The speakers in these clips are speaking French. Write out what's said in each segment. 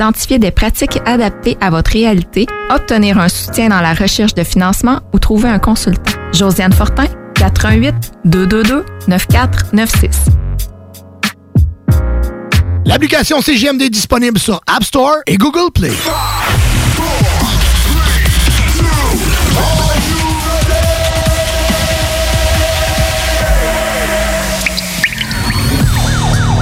identifier des pratiques adaptées à votre réalité, obtenir un soutien dans la recherche de financement ou trouver un consultant. Josiane Fortin, 88 222 9496. L'application CGMD est disponible sur App Store et Google Play.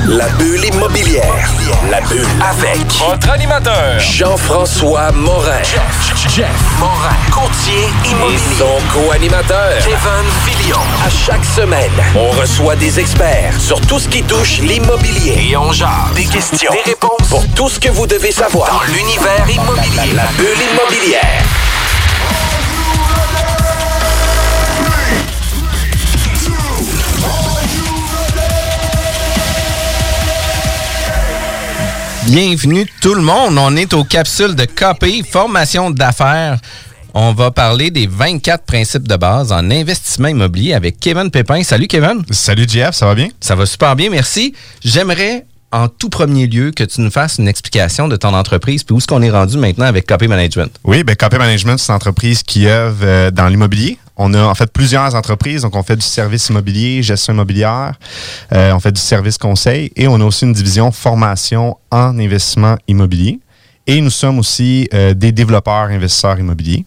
La bulle immobilière. La bulle avec Votre animateur. Jean-François Morin. Jeff, Jeff Morin. Courtier immobilier. Et son co-animateur. Kevin Villion. À chaque semaine, on reçoit des experts sur tout ce qui touche l'immobilier. Et on jase. Des questions. Des réponses. Pour tout ce que vous devez savoir. Dans l'univers immobilier. La, la bulle immobilière. Bienvenue tout le monde. On est aux capsules de KPI, formation d'affaires. On va parler des 24 principes de base en investissement immobilier avec Kevin Pépin. Salut Kevin. Salut Jeff, ça va bien? Ça va super bien, merci. J'aimerais en tout premier lieu que tu nous fasses une explication de ton entreprise puis où est-ce qu'on est rendu maintenant avec KP Management? Oui, ben KP Management, c'est une entreprise qui œuvre euh, dans l'immobilier. On a en fait plusieurs entreprises, donc on fait du service immobilier, gestion immobilière, euh, on fait du service conseil et on a aussi une division formation en investissement immobilier. Et nous sommes aussi euh, des développeurs investisseurs immobiliers.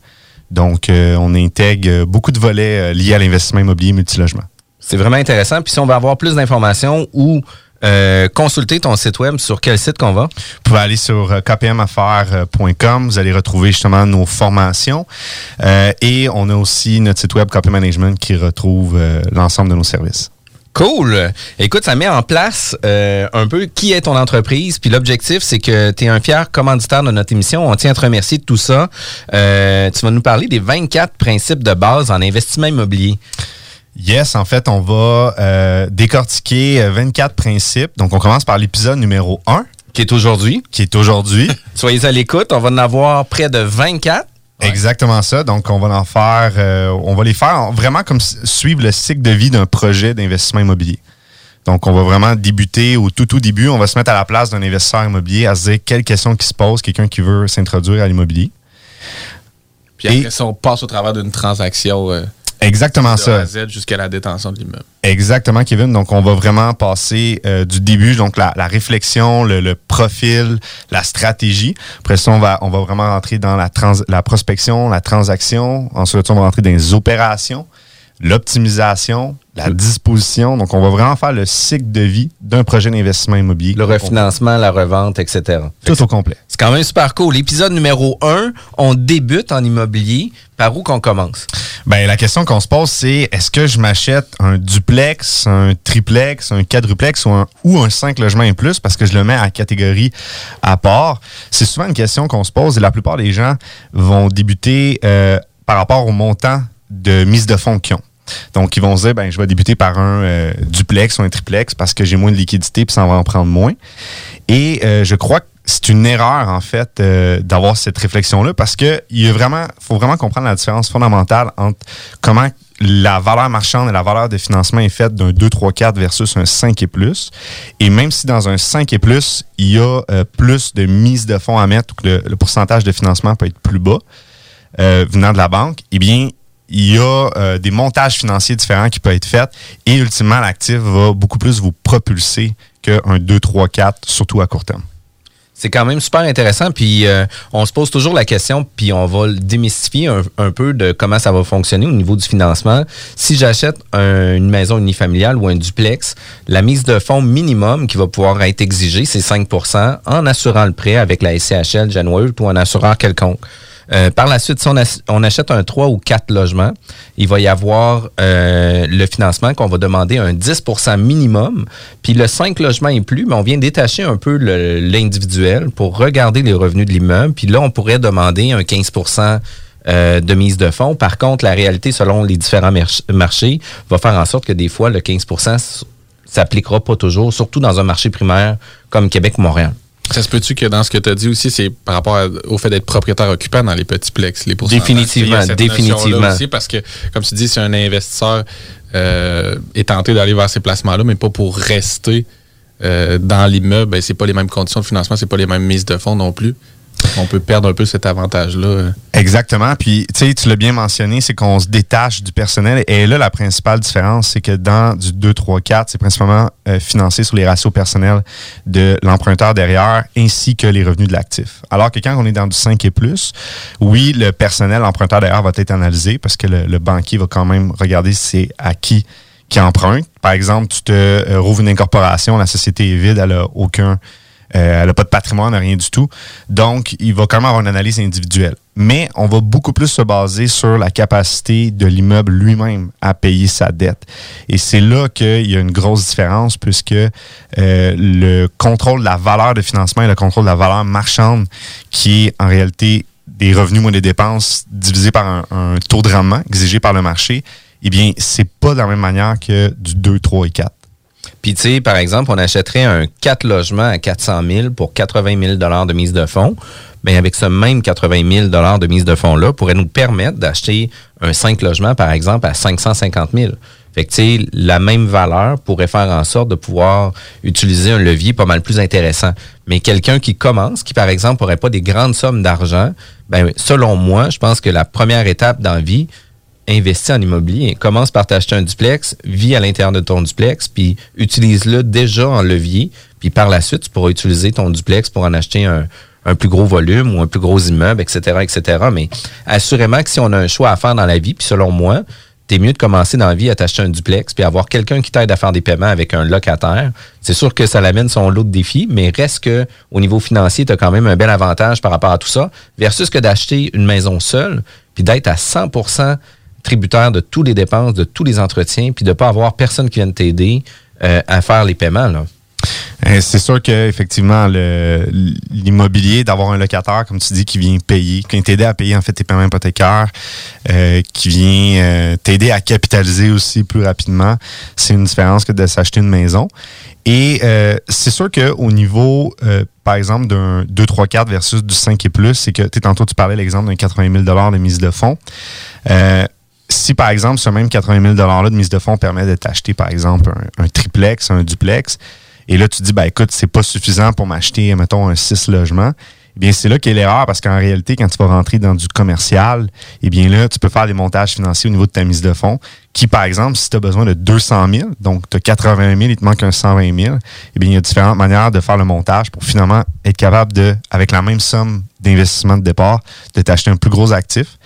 Donc, on intègre beaucoup de volets liés à l'investissement immobilier multilogement. C'est vraiment intéressant. Puis si on veut avoir plus d'informations ou euh, consulter ton site web, sur quel site qu'on va? Vous pouvez aller sur euh, kpmaffaires.com. Vous allez retrouver justement nos formations. Euh, et on a aussi notre site web KP Management qui retrouve euh, l'ensemble de nos services. Cool. Écoute, ça met en place euh, un peu qui est ton entreprise. Puis l'objectif, c'est que tu es un fier commanditaire de notre émission. On tient à te remercier de tout ça. Euh, tu vas nous parler des 24 principes de base en investissement immobilier. Yes, en fait, on va euh, décortiquer euh, 24 principes. Donc, on commence par l'épisode numéro 1. Qui est aujourd'hui. Qui est aujourd'hui. Soyez à l'écoute. On va en avoir près de 24. Exactement ça. Donc, on va en faire, euh, on va les faire en- vraiment comme suivre le cycle de vie d'un projet d'investissement immobilier. Donc, on va vraiment débuter au tout, tout début. On va se mettre à la place d'un investisseur immobilier à se dire quelles questions qui se posent, quelqu'un qui veut s'introduire à l'immobilier. Puis après ça, on passe au travers d'une transaction euh, Exactement de ça. Jusqu'à la détention de l'immeuble. Exactement, Kevin. Donc, on va vraiment passer euh, du début, donc la, la réflexion, le, le profil, la stratégie. Après ça, on va, on va vraiment rentrer dans la, trans- la prospection, la transaction. Ensuite, on va rentrer dans les opérations, l'optimisation, la disposition. Donc, on va vraiment faire le cycle de vie d'un projet d'investissement immobilier. Le refinancement, la revente, etc. Tout au complet. C'est quand même super cool. L'épisode numéro 1, on débute en immobilier. Par où qu'on commence? Ben, la question qu'on se pose, c'est est-ce que je m'achète un duplex, un triplex, un quadruplex ou un, ou un 5 logements et plus parce que je le mets en catégorie à part? C'est souvent une question qu'on se pose et la plupart des gens vont débuter euh, par rapport au montant de mise de fonds qu'ils ont. Donc, ils vont se dire, ben, je vais débuter par un euh, duplex ou un triplex parce que j'ai moins de liquidité puis ça va en prendre moins. Et euh, je crois que c'est une erreur, en fait, euh, d'avoir cette réflexion-là parce que il faut vraiment comprendre la différence fondamentale entre comment la valeur marchande et la valeur de financement est faite d'un 2, 3, 4 versus un 5 et plus. Et même si dans un 5 et plus, il y a plus de mise de fonds à mettre ou que le, pourcentage de financement peut être plus bas venant de la banque, eh bien, il y a euh, des montages financiers différents qui peuvent être faits et ultimement, l'actif va beaucoup plus vous propulser qu'un 2, 3, 4, surtout à court terme. C'est quand même super intéressant. Puis euh, on se pose toujours la question, puis on va le démystifier un, peu de comment ça va fonctionner au niveau du financement. Si j'achète un- une maison unifamiliale ou un duplex, la mise de fonds minimum qui va pouvoir être exigée, c'est 5% en assurant le prêt avec la SCHL, Genworth ou un assureur quelconque. Euh, par la suite, si on, ach- on achète un 3 ou 4 logements, il va y avoir euh, le financement qu'on va demander un 10% minimum. Puis le 5 logements et plus, mais on vient détacher un peu l'individuel pour regarder les revenus de l'immeuble. Puis là, on pourrait demander un 15% euh, de mise de fonds. Par contre, la réalité, selon les différents marchés, va faire en sorte que des fois, le 15 s- s'appliquera pas toujours, surtout dans un marché primaire comme Québec ou Montréal. Ça se peut-tu que dans ce que tu as dit aussi, c'est par rapport à- au fait d'être propriétaire occupant dans les petits plex, les pourcentages. Définitivement, définitivement. Aussi parce que, comme tu dis, si un investisseur euh, est tenté d'aller vers ces placements-là, mais pas pour rester euh, dans l'immeuble, ben, c'est pas les mêmes conditions de financement, c'est pas les mêmes mises de fonds non plus. On peut perdre un peu cet avantage-là. Exactement. Puis, tu sais, tu l'as bien mentionné, c'est qu'on se détache du personnel. Et là, la principale différence, c'est que dans du 2, 3, 4, c'est principalement euh, financé sur les ratios personnels de l'emprunteur derrière, ainsi que les revenus de l'actif. Alors que quand on est dans du 5 et plus, oui, le personnel, l'emprunteur derrière va être analysé parce que le, banquier va quand même regarder si c'est à qui qui emprunte. Par exemple, tu te euh, rouvres une incorporation, la société est vide, elle n'a aucun elle n'a pas de patrimoine, rien du tout. Donc, il va quand même avoir une analyse individuelle. Mais on va beaucoup plus se baser sur la capacité de l'immeuble lui-même à payer sa dette. Et c'est là qu'il y a une grosse différence puisque euh, le contrôle de la valeur de financement et le contrôle de la valeur marchande, qui est en réalité des revenus moins des dépenses divisés par un, un taux de rendement exigé par le marché, eh bien, c'est pas de la même manière que du 2, 3 et 4. Puis, tu sais, par exemple, on achèterait un 4 logements à 400 000 pour 80 000 de mise de fonds. Bien, avec ce même 80 000 de mise de fonds-là, pourrait nous permettre d'acheter un 5 logements, par exemple, à 550 000. Fait que, tu sais, la même valeur pourrait faire en sorte de pouvoir utiliser un levier pas mal plus intéressant. Mais quelqu'un qui commence, qui, par exemple, n'aurait pas des grandes sommes d'argent, ben, selon moi, je pense que la première étape dans la vie, investis en immobilier. Commence par t'acheter un duplex, vis à l'intérieur de ton duplex, puis utilise-le déjà en levier. Puis par la suite, tu pourras utiliser ton duplex pour en acheter un, plus gros volume ou un plus gros immeuble, etc., etc. Mais assurément que si on a un choix à faire dans la vie, puis selon moi, t'es mieux de commencer dans la vie à t'acheter un duplex, puis avoir quelqu'un qui t'aide à faire des paiements avec un locataire. C'est sûr que ça l'amène son lot de défis, mais reste que au niveau financier, tu as quand même un bel avantage par rapport à tout ça, versus que d'acheter une maison seule, puis d'être à 100 tributaire de tous les dépenses, de tous les entretiens, puis de ne pas avoir personne qui vienne t'aider euh, à faire les paiements. Euh, c'est sûr qu'effectivement, l'immobilier, d'avoir un locataire, comme tu dis, qui vient payer, qui vient t'aider à payer en fait tes paiements hypothécaires, euh, qui vient t'aider à capitaliser aussi plus rapidement, c'est une différence que de s'acheter une maison. Et c'est sûr qu'au niveau, par exemple, d'un 2, 3, 4 versus du 5 et plus, c'est que tantôt tu parlais l'exemple d'un 80 000 de mise de fonds si, par exemple, ce même 80 000 $-là de mise de fonds permet de t'acheter, par exemple, un, triplex, un duplex, et là, tu dis, ben écoute, c'est pas suffisant pour m'acheter, mettons, un 6 logements, eh bien, c'est là qu'est l'erreur parce qu'en réalité, quand tu vas rentrer dans du commercial, eh bien là, tu peux faire des montages financiers au niveau de ta mise de fonds qui, par exemple, si tu as besoin de 200 000, donc tu as 80 000, il te manque un 120 000, eh bien, il y a différentes manières de faire le montage pour finalement être capable de, avec la même somme d'investissement de départ, de t'acheter un plus gros actif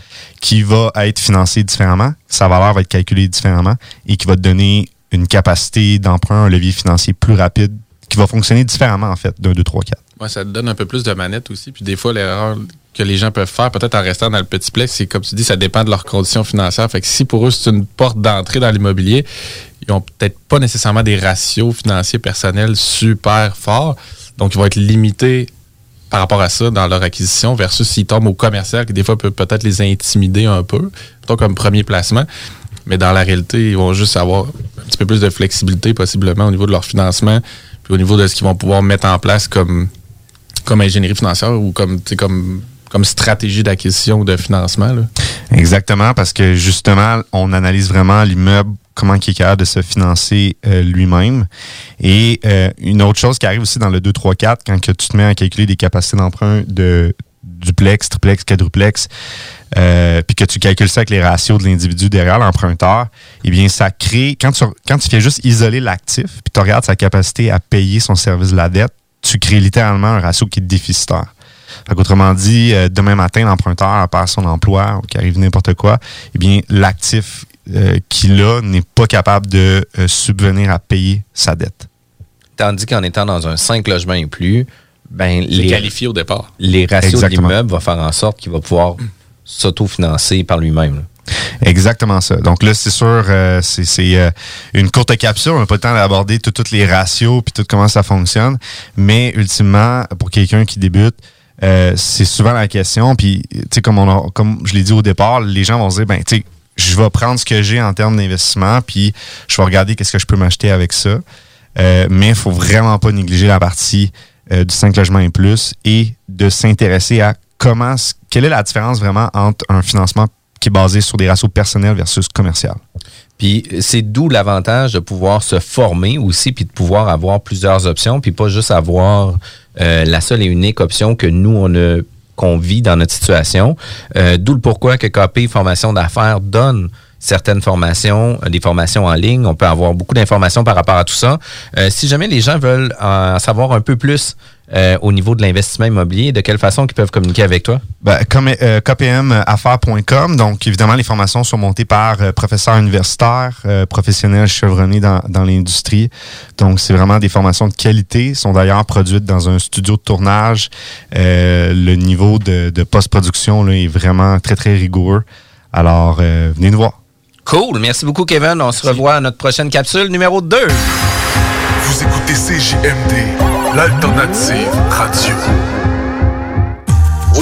qui va être financé différemment, sa valeur va être calculée différemment et qui va te donner une capacité d'emprunt, un levier financier plus rapide qui va fonctionner différemment en fait d'un 2, 3, 4. Ouais, ça te donne un peu plus de manette aussi. Puis des fois, l'erreur que les gens peuvent faire, peut-être en restant dans le petit plex, c'est comme tu dis, ça dépend de leurs conditions financières. Fait que si pour eux, c'est une porte d'entrée dans l'immobilier, ils n'ont peut-être pas nécessairement des ratios financiers personnels super forts. Donc, ils vont être limités par rapport à ça dans leur acquisition versus s'ils tombent au commercial qui des fois peut peut-être les intimider un peu, plutôt comme premier placement. Mais dans la réalité, ils vont juste avoir un petit peu plus de flexibilité possiblement au niveau de leur financement, puis au niveau de ce qu'ils vont pouvoir mettre en place comme, comme ingénierie financière ou comme, comme, comme stratégie d'acquisition ou de financement. Exactement, parce que justement, on analyse vraiment l'immeuble comment il est capable de se financer euh, lui-même. Et euh, une autre chose qui arrive aussi dans le 2, 3, 4, quand que tu te mets à calculer des capacités d'emprunt de duplex, triplex, quadruplex, euh, puis que tu calcules ça avec les ratios de l'individu derrière l'emprunteur, eh bien, ça crée, quand tu, quand tu fais juste isoler l'actif, puis tu regardes sa capacité à payer son service de la dette, tu crées littéralement un ratio qui est déficitaire. Autrement dit, demain matin, l'emprunteur perd son emploi ou qu'il arrive n'importe quoi, eh bien, l'actif euh, qui, là, n'est pas capable de euh, subvenir à payer sa dette. Tandis qu'en étant dans un 5 logements et plus, ben, les, qualifié au départ. Les ratios de l'immeuble vont faire en sorte qu'il va pouvoir s'autofinancer par lui-même. Exactement ça. Donc là, c'est sûr, euh, c'est une courte capsule. On n'a pas le temps d'aborder tous les ratios puis tout comment ça fonctionne. Mais ultimement, pour quelqu'un qui débute, c'est souvent la question. Puis, tu sais, comme, comme je l'ai dit au départ, les gens vont se dire, ben, tu je vais prendre ce que j'ai en termes d'investissement, puis je vais regarder qu'est-ce que je peux m'acheter avec ça. Euh, mais il faut vraiment pas négliger la partie euh, du 5 logements et plus et de s'intéresser à comment, quelle est la différence vraiment entre un financement qui est basé sur des ratios personnels versus commercial. Puis c'est d'où l'avantage de pouvoir se former aussi, puis de pouvoir avoir plusieurs options, puis pas juste avoir euh, la seule et unique option que nous, on a qu'on vit dans notre situation. Euh, d'où le pourquoi que KP Formation d'affaires donne certaines formations, euh, des formations en ligne. On peut avoir beaucoup d'informations par rapport à tout ça. Euh, si jamais les gens veulent en savoir un peu plus euh, au niveau de l'investissement immobilier, de quelle façon ils peuvent communiquer avec toi? Ben, comme euh, kpmaffaires.com. Donc, évidemment, les formations sont montées par euh, professeurs universitaires, euh, professionnels chevronnés dans, dans l'industrie. Donc, c'est vraiment des formations de qualité. sont d'ailleurs produites dans un studio de tournage. Euh, le niveau de, de post-production là, est vraiment très, très rigoureux. Alors, euh, venez nous voir. Cool. Merci beaucoup, Kevin. On se revoit à notre prochaine capsule numéro 2. Vous écoutez CJMD, l'alternative radio.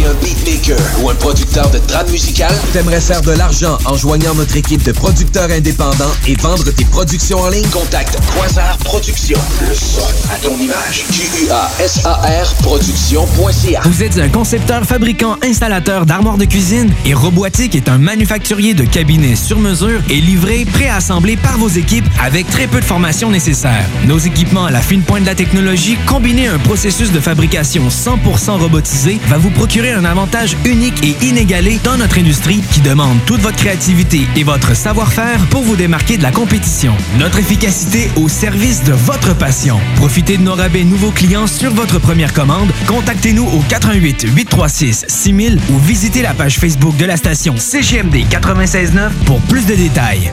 T'es un beatmaker ou un producteur de trame musicale? T'aimerais faire de l'argent en joignant notre équipe de producteurs indépendants et vendre tes productions en ligne? Contacte Quasar Productions. Le son à ton image. Q-U-A-S-A-R Productions.ca. Vous êtes un concepteur, fabricant, installateur d'armoires de cuisine et Robotique est un manufacturier de cabinets sur mesure et livré, préassemblé par vos équipes avec très peu de formation nécessaire. Nos équipements à la fine pointe de la technologie, combinés à un processus de fabrication 100% robotisé, va vous procurer un avantage unique et inégalé dans notre industrie qui demande toute votre créativité et votre savoir-faire pour vous démarquer de la compétition. Notre efficacité au service de votre passion. Profitez de nos rabais nouveaux clients sur votre première commande. Contactez-nous au 88 836 6000 ou visitez la page Facebook de la station CGMD 969 pour plus de détails.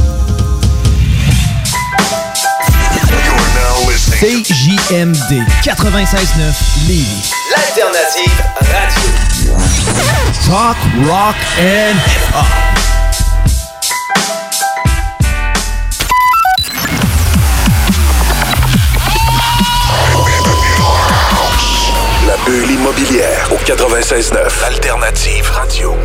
CJMD 96.9 Lévis. L'alternative radio. Talk, rock and hip-hop. La bulle immobilière au 96.9, Alternative Radio.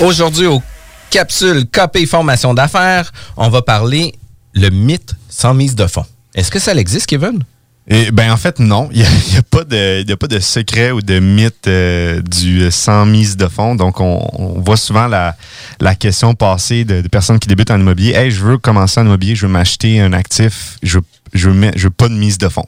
Aujourd'hui, au capsule KP Formation d'affaires, on va parler le mythe sans mise de fonds. Est-ce que ça existe, Kevin? Et, ben en fait non, il n'y a, a pas de a pas de secret ou de mythe euh, du sans mise de fonds. Donc on, voit souvent la, la question passer de, personnes qui débutent en immobilier. Hey, je veux commencer en immobilier, je veux m'acheter un actif, je je veux, mettre- je veux pas de mise de fonds.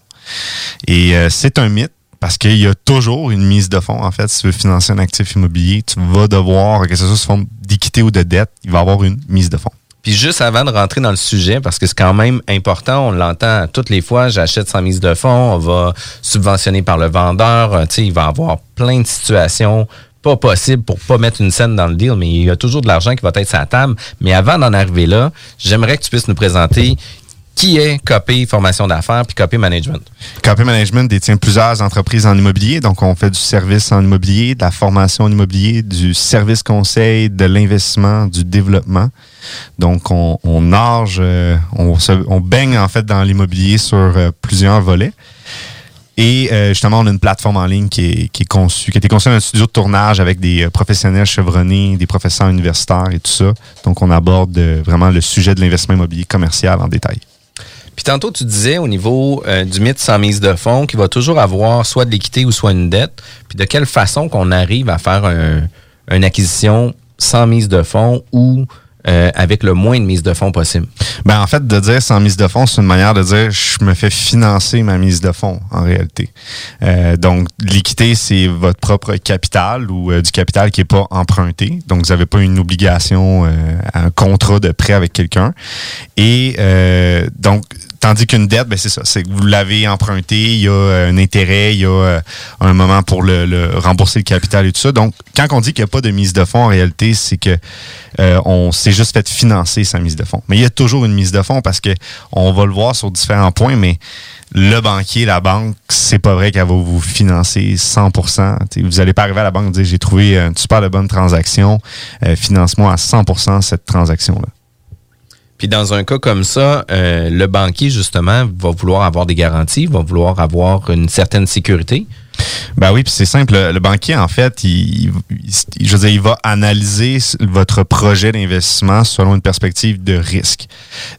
Et euh, c'est un mythe parce qu'il y a toujours une mise de fonds. En fait, si tu veux financer un actif immobilier, tu vas devoir, que ce soit sous forme d'équité ou de dette, il va y avoir une mise de fonds. Puis juste avant de rentrer dans le sujet, parce que c'est quand même important, on l'entend toutes les fois, j'achète sans mise de fonds, on va subventionner par le vendeur, euh, tu sais, il va y avoir plein de situations pas possibles pour pas mettre une scène dans le deal, mais il y a toujours de l'argent qui va être sur la table. Mais avant d'en arriver là, j'aimerais que tu puisses nous présenter qui est Copé Formation d'affaires puis Copé Management? Copé Management détient plusieurs entreprises en immobilier. Donc, on fait du service en immobilier, de la formation en immobilier, du service conseil, de l'investissement, du développement. Donc, on, on nage, euh, on, se- on baigne en fait dans l'immobilier sur euh, plusieurs volets. Et euh, justement, on a une plateforme en ligne qui est, qui est conçue, qui a été conçue dans un studio de tournage avec des euh, professionnels chevronnés, des professeurs universitaires et tout ça. Donc, on aborde vraiment le sujet de l'investissement immobilier commercial en détail. Puis tantôt, tu disais au niveau euh, du mythe sans mise de fonds qu'il va toujours avoir soit de l'équité ou soit une dette. Puis de quelle façon qu'on arrive à faire un- une acquisition sans mise de fonds ou euh, avec le moins de mise de fonds possible? Ben, en fait, de dire sans mise de fonds, c'est une manière de dire je me fais financer ma mise de fonds, en réalité. Euh, donc, l'équité, c'est votre propre capital ou euh, du capital qui n'est pas emprunté. Donc, vous n'avez pas une obligation, euh, un contrat de prêt avec quelqu'un. Et euh, donc, Tandis qu'une dette, ben c'est ça. C'est que vous l'avez emprunté, il y a euh, un intérêt, il y a euh, un moment pour le, rembourser le capital et tout ça. Donc, quand on dit qu'il n'y a pas de mise de fonds, en réalité, c'est que euh, on s'est juste fait financer sa mise de fonds. Mais il y a toujours une mise de fonds parce que on va le voir sur différents points, mais le banquier, la banque, c'est pas vrai qu'elle va vous financer 100%. T'sais, vous n'allez pas arriver à la banque et dire j'ai trouvé une super bonne transaction, euh, finance-moi à 100% cette transaction-là. Puis dans un cas comme ça, euh, le banquier, justement, va vouloir avoir des garanties, va vouloir avoir une certaine sécurité. Ben oui, puis c'est simple. Le, banquier, en fait, il, il- je veux dire, il va analyser votre projet d'investissement selon une perspective de risque.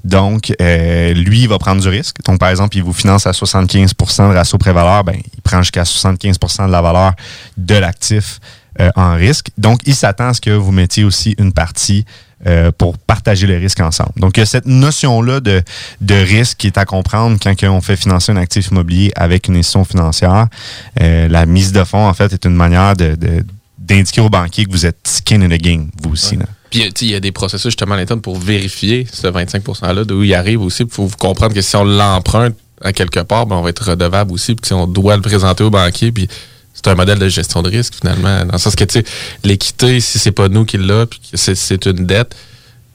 Donc, euh, lui, il va prendre du risque. Donc, par exemple, il vous finance à 75% de ratio pré-valeur, ben, il prend jusqu'à 75% de la valeur de l'actif euh, en risque. Donc, il s'attend à ce que vous mettiez aussi une partie euh, pour partager le risque ensemble. Donc, il y a cette notion-là de, de risque qui est à comprendre quand on fait financer un actif immobilier avec une institution financière. Euh, la mise de fonds, en fait, est une manière de, de- d'indiquer au banquier que vous êtes skin in the game, vous aussi. là. Puis, il y a des processus justement à l'interne pour vérifier ce 25 $-là, d'où il arrive aussi. Il faut comprendre que si on l'emprunte à quelque part, ben, on va être redevable aussi. Puis, si on doit le présenter au banquier, puis c'est un modèle de gestion de risque, finalement. Dans le sens que, tu sais, l'équité, si c'est pas nous qui l'a, puis c'est, une dette,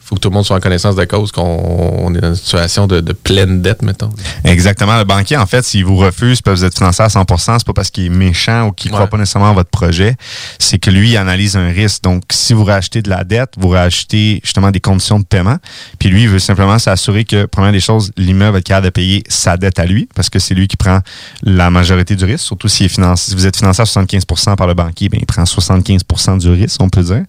faut que tout le monde soit en connaissance de cause, qu'on on est dans une situation de, de pleine dette, mettons. Exactement. Le banquier, en fait, s'il vous refuse, que vous êtes financé à 100% c'est pas parce qu'il est méchant ou qu'il croit Ouais. pas nécessairement à votre projet. C'est que lui, il analyse un risque. Donc, si vous rachetez de la dette, vous rachetez justement des conditions de paiement. Puis lui, il veut simplement s'assurer que, première des choses, l'immeuble est capable de payer sa dette à lui, parce que c'est lui qui prend la majorité du risque. Surtout s'il est financé, si vous êtes financé à 75% par le banquier, ben, il prend 75% du risque, on peut dire.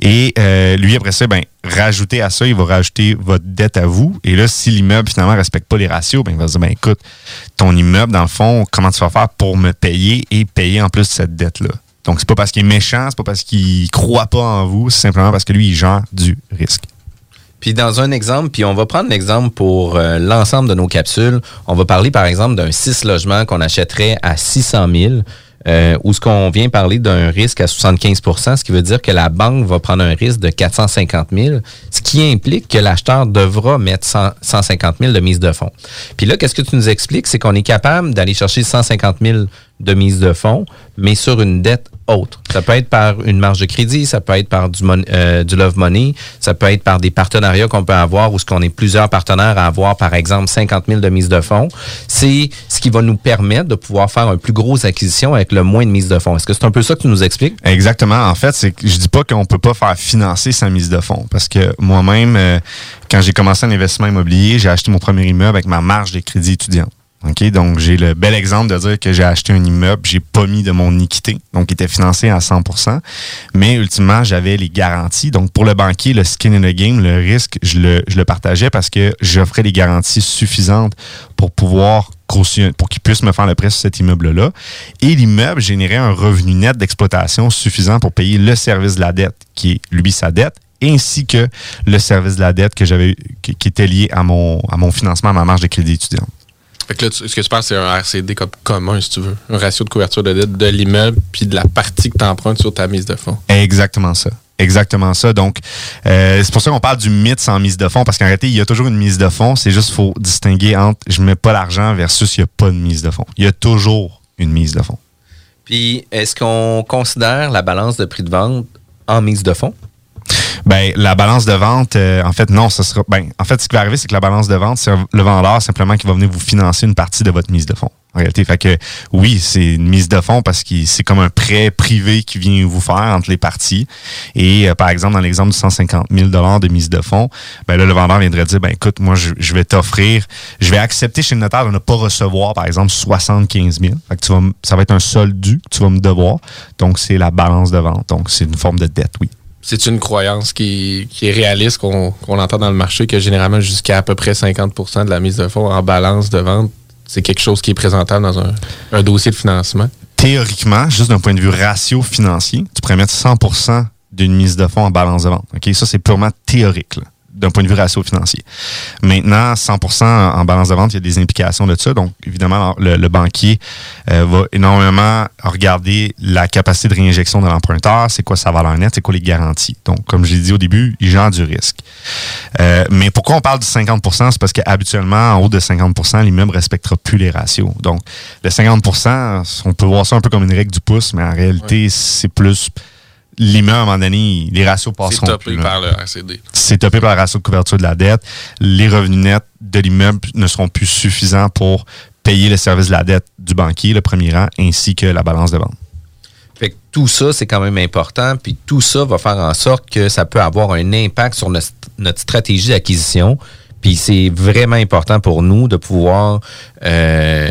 Et euh, lui, après ça, ben, rajouter à ça, il va rajouter votre dette à vous. Et là, si l'immeuble, finalement, ne respecte pas les ratios, ben, il va se dire, ben, écoute, ton immeuble, dans le fond, comment tu vas faire pour me payer et payer en plus cette dette-là? Donc, c'est pas parce qu'il est méchant, c'est pas parce qu'il croit pas en vous, c'est simplement parce que lui, il gère du risque. Puis dans un exemple, puis on va prendre l'exemple pour euh, l'ensemble de nos capsules. On va parler par exemple d'un 6 logements qu'on achèterait à 600 000. Euh, où ce qu'on vient parler d'un risque à 75% ce qui veut dire que la banque va prendre un risque de 450 000, ce qui implique que l'acheteur devra mettre 100 150 000 de mise de fonds. Puis là, qu'est-ce que tu nous expliques? C'est qu'on est capable d'aller chercher 150 000 de mise de fonds, mais sur une dette autre. Ça peut être par une marge de crédit, ça peut être par du, euh, du love money, ça peut être par des partenariats qu'on peut avoir où ce qu'on est plusieurs partenaires à avoir, par exemple, 50 000 de mise de fonds. C'est ce qui va nous permettre de pouvoir faire un plus gros acquisition avec le moins de mise de fonds. Est-ce que c'est un peu ça que tu nous expliques? Exactement. En fait, c'est que je dis pas qu'on peut pas faire financer sa mise de fonds. Parce que moi-même, euh, quand j'ai commencé un investissement immobilier, j'ai acheté mon premier immeuble avec ma marge de crédit étudiant. Donc, j'ai le bel exemple de dire que j'ai acheté un immeuble, j'ai pas mis de mon équité, donc il était financé à 100% mais ultimement, j'avais les garanties. Donc, pour le banquier, le skin in the game, le risque, je le, je le partageais parce que j'offrais les garanties suffisantes pour pouvoir pour qu'il puisse me faire le prêt sur cet immeuble-là. Et l'immeuble générait un revenu net d'exploitation suffisant pour payer le service de la dette, qui est lui sa dette, ainsi que le service de la dette que j'avais qui était lié à mon, à mon financement, à ma marge de crédit étudiant. Fait que là, tu- ce que tu parles, c'est un RCD comme commun, si tu veux. Un ratio de couverture de dette de l'immeuble, puis de la partie que tu empruntes sur ta mise de fonds. Exactement ça. exactement ça. Donc, euh, c'est pour ça qu'on parle du mythe sans mise de fonds, parce qu'en réalité, il y a toujours une mise de fonds. C'est juste faut distinguer entre je mets pas l'argent versus il n'y a pas de mise de fonds. Il y a toujours une mise de fonds. Puis, est-ce qu'on considère la balance de prix de vente en mise de fonds? Ben, la balance de vente, euh, en fait, non, ça sera. Ben, en fait, ce qui va arriver, c'est que la balance de vente, c'est le vendeur simplement qui va venir vous financer une partie de votre mise de fonds. En réalité, fait que oui, c'est une mise de fonds parce que c'est comme un prêt privé qui vient vous faire entre les parties. Et euh, par exemple, dans l'exemple de 150 000 de mise de fonds, ben là, le vendeur viendrait dire, ben écoute, moi, je, vais t'offrir, je vais accepter chez le notaire de ne pas recevoir, par exemple, 75 000. Fait ça va être un solde dû que tu vas me devoir. Donc, c'est la balance de vente. Donc, c'est une forme de dette, oui. C'est une croyance qui, est réaliste, qu'on entend dans le marché, que généralement jusqu'à à peu près 50% de la mise de fonds en balance de vente, c'est quelque chose qui est présentable dans un, dossier de financement. théoriquement, juste d'un point de vue ratio financier, tu pourrais mettre 100% d'une mise de fonds en balance de vente. Ça, c'est purement théorique, là, d'un point de vue ratio financier. Maintenant, 100% en balance de vente, il y a des implications de ça. Donc, évidemment, le, le banquier euh, va énormément regarder la capacité de réinjection de l'emprunteur, c'est quoi sa valeur nette, c'est quoi les garanties. Donc, comme je l'ai dit au début, il gère du risque. Euh, mais pourquoi on parle du 50% C'est parce qu'habituellement, en haut de 50 l'immeuble ne respectera plus les ratios. Donc, le 50% on peut voir ça un peu comme une règle du pouce, mais en réalité, c'est plus l'immeuble, à un moment donné, les ratios C'est passeront topé plus. là. par le RCD. C'est topé par le ratio de couverture de la dette. Les revenus nets de l'immeuble ne seront plus suffisants pour payer le service de la dette du banquier, le premier rang, ainsi que la balance de vente. Fait que tout ça, c'est quand même important. Puis tout ça va faire en sorte que ça peut avoir un impact sur notre, notre stratégie d'acquisition. Puis c'est vraiment important pour nous de pouvoir euh,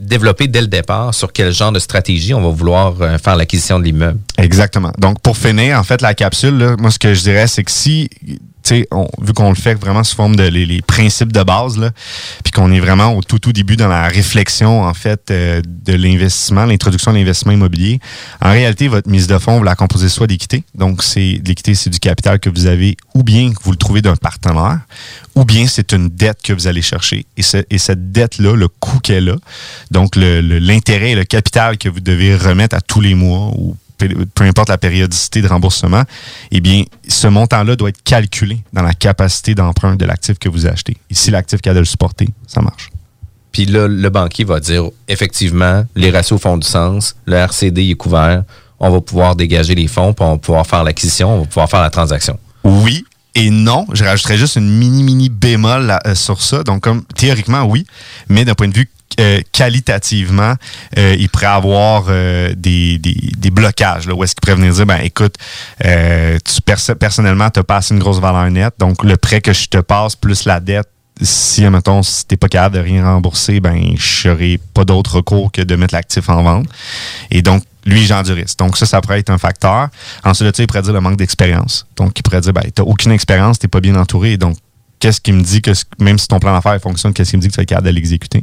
développer dès le départ sur quel genre de stratégie on va vouloir euh, faire l'acquisition de l'immeuble? Exactement. Donc, pour finir, en fait, la capsule, là, moi, ce que je dirais, c'est que si, on- vu qu'on le fait vraiment sous forme de les, principes de base, puis qu'on est vraiment au tout, tout début dans la réflexion, en fait, euh, de l'investissement, l'introduction de l'investissement immobilier, en réalité, votre mise de fonds, vous la composez soit d'équité. Donc, c'est l'équité, c'est du capital que vous avez, ou bien que vous le trouvez d'un partenaire, ou bien c'est une dette que vous allez chercher. Et, ce- et cette dette-là, le coût qu'elle a, donc l'intérêt et le capital que vous devez remettre à tous les mois, ou peu importe la périodicité de remboursement, eh bien, ce montant-là doit être calculé dans la capacité d'emprunt de l'actif que vous achetez. Et si l'actif qui a de le supporter, ça marche. Puis là, le banquier va dire effectivement, les ratios font du sens, le RCD est couvert, on va pouvoir dégager les fonds, puis on va pouvoir faire l'acquisition, on va pouvoir faire la transaction. Oui et non. Je rajouterais juste une mini, mini bémol là, euh, sur ça. Donc, comme théoriquement, oui, mais d'un point de vue euh, qualitativement, euh, il pourrait avoir euh, des, des, blocages. Là, où est-ce qu'il pourrait venir dire, ben écoute, tu perso- personnellement, tu as passé une grosse valeur nette. Donc, le prêt que je te passe plus la dette, si, admettons, si t'es pas capable de rien rembourser, ben, je n'aurai pas d'autre recours que de mettre l'actif en vente. Et donc, lui, risque. Donc, ça, ça pourrait être un facteur. Ensuite, il pourrait dire le manque d'expérience. Donc, il pourrait dire, ben, t'as aucune expérience, t'es pas bien entouré. Donc, qu'est-ce qui me dit que, même si ton plan d'affaires fonctionne, qu'est-ce qui me dit que tu être capable de l'exécuter?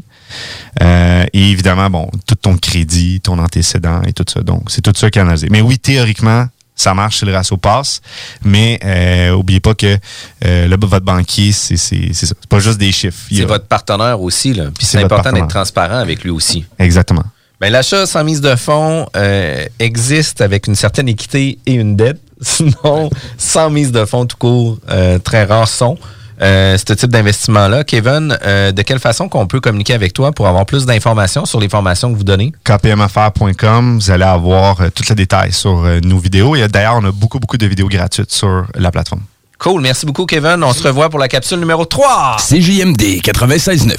Euh, et évidemment, bon, tout ton crédit, ton antécédent et tout ça. Donc, c'est tout ça qui est analysé. Mais oui, théoriquement, ça marche si le ratio passe, mais euh, oubliez pas que euh, le, votre banquier, c'est ça. C'est pas juste des chiffres. C'est votre partenaire aussi, là. Puis C'est important d'être transparent avec lui aussi. Exactement. Ben, l'achat sans mise de fonds euh, existe avec une certaine équité et une dette. Sinon, sans mise de fonds tout court, euh, très rares sont. Euh, ce type d'investissement-là. Kevin, euh, de quelle façon qu'on peut communiquer avec toi pour avoir plus d'informations sur les formations que vous donnez? kpmaffaires.com, vous allez avoir euh, tous les détails sur euh, nos vidéos. Et d'ailleurs, on a beaucoup, beaucoup de vidéos gratuites sur la plateforme. Cool, merci beaucoup Kevin. On se revoit pour la capsule numéro 3. CJMD 96.9.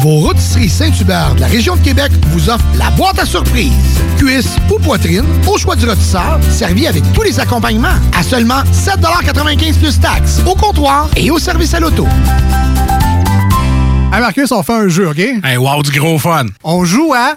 Vos rôtisseries Saint-Hubert de la région de Québec vous offrent la boîte à surprise. Cuisse ou poitrine, au choix du rôtisseur, servi avec tous les accompagnements. À seulement 7,95 plus taxes. Au comptoir et au service à l'auto. Hey Marcus, on fait un jeu, OK? Hey, wow, du gros fun! On joue à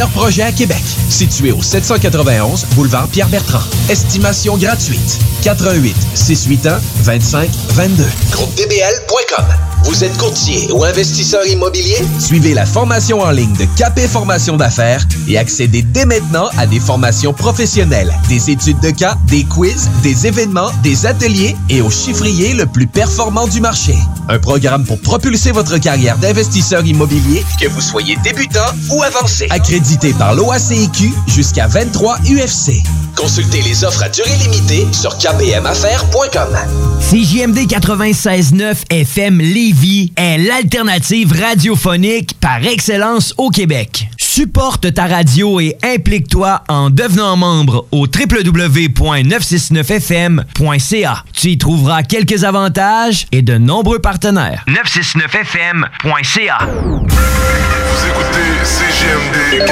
projets à Québec. Situé au 791 boulevard Pierre-Bertrand. Estimation gratuite. 88 681 25 22. GroupeDBL.com. Vous êtes courtier ou investisseur immobilier? Suivez la formation en ligne de Capé Formation d'affaires et accédez dès maintenant à des formations professionnelles, des études de cas, des quiz, des événements, des ateliers et au chiffrier le plus performant du marché. Un programme pour propulser votre carrière d'investisseur immobilier, que vous soyez débutant ou avancé. Accrédité par l'OACIQ jusqu'à 23 UFC. Consultez les offres à durée limitée sur kpmaffaires.com. CJMD 96.9 FM Lévis est l'alternative radiophonique par excellence au Québec. Supporte ta radio et implique-toi en devenant membre au www.969fm.ca. Tu y trouveras quelques avantages et de nombreux partenaires. 969fm.ca. Vous écoutez CGMD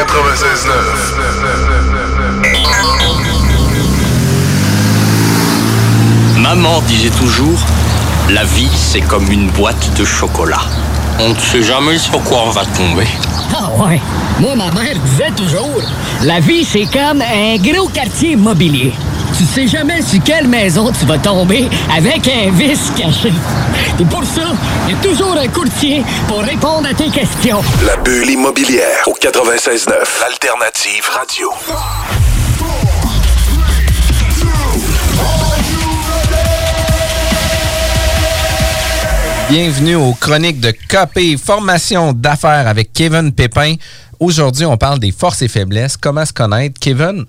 96.9. Maman disait toujours, la vie c'est comme une boîte de chocolat. On ne sait jamais sur quoi on va tomber. Ah ouais. Moi, ma mère disait toujours, la vie, c'est comme un gros quartier immobilier. Tu sais jamais sur quelle maison tu vas tomber avec un vice caché. Et pour ça, il y a toujours un courtier pour répondre à tes questions. La bulle immobilière au 96.9, Alternative Radio. Bienvenue aux chroniques de KP Formation d'affaires avec Kevin Pépin. Aujourd'hui, on parle des forces et faiblesses, comment se connaître? Kevin,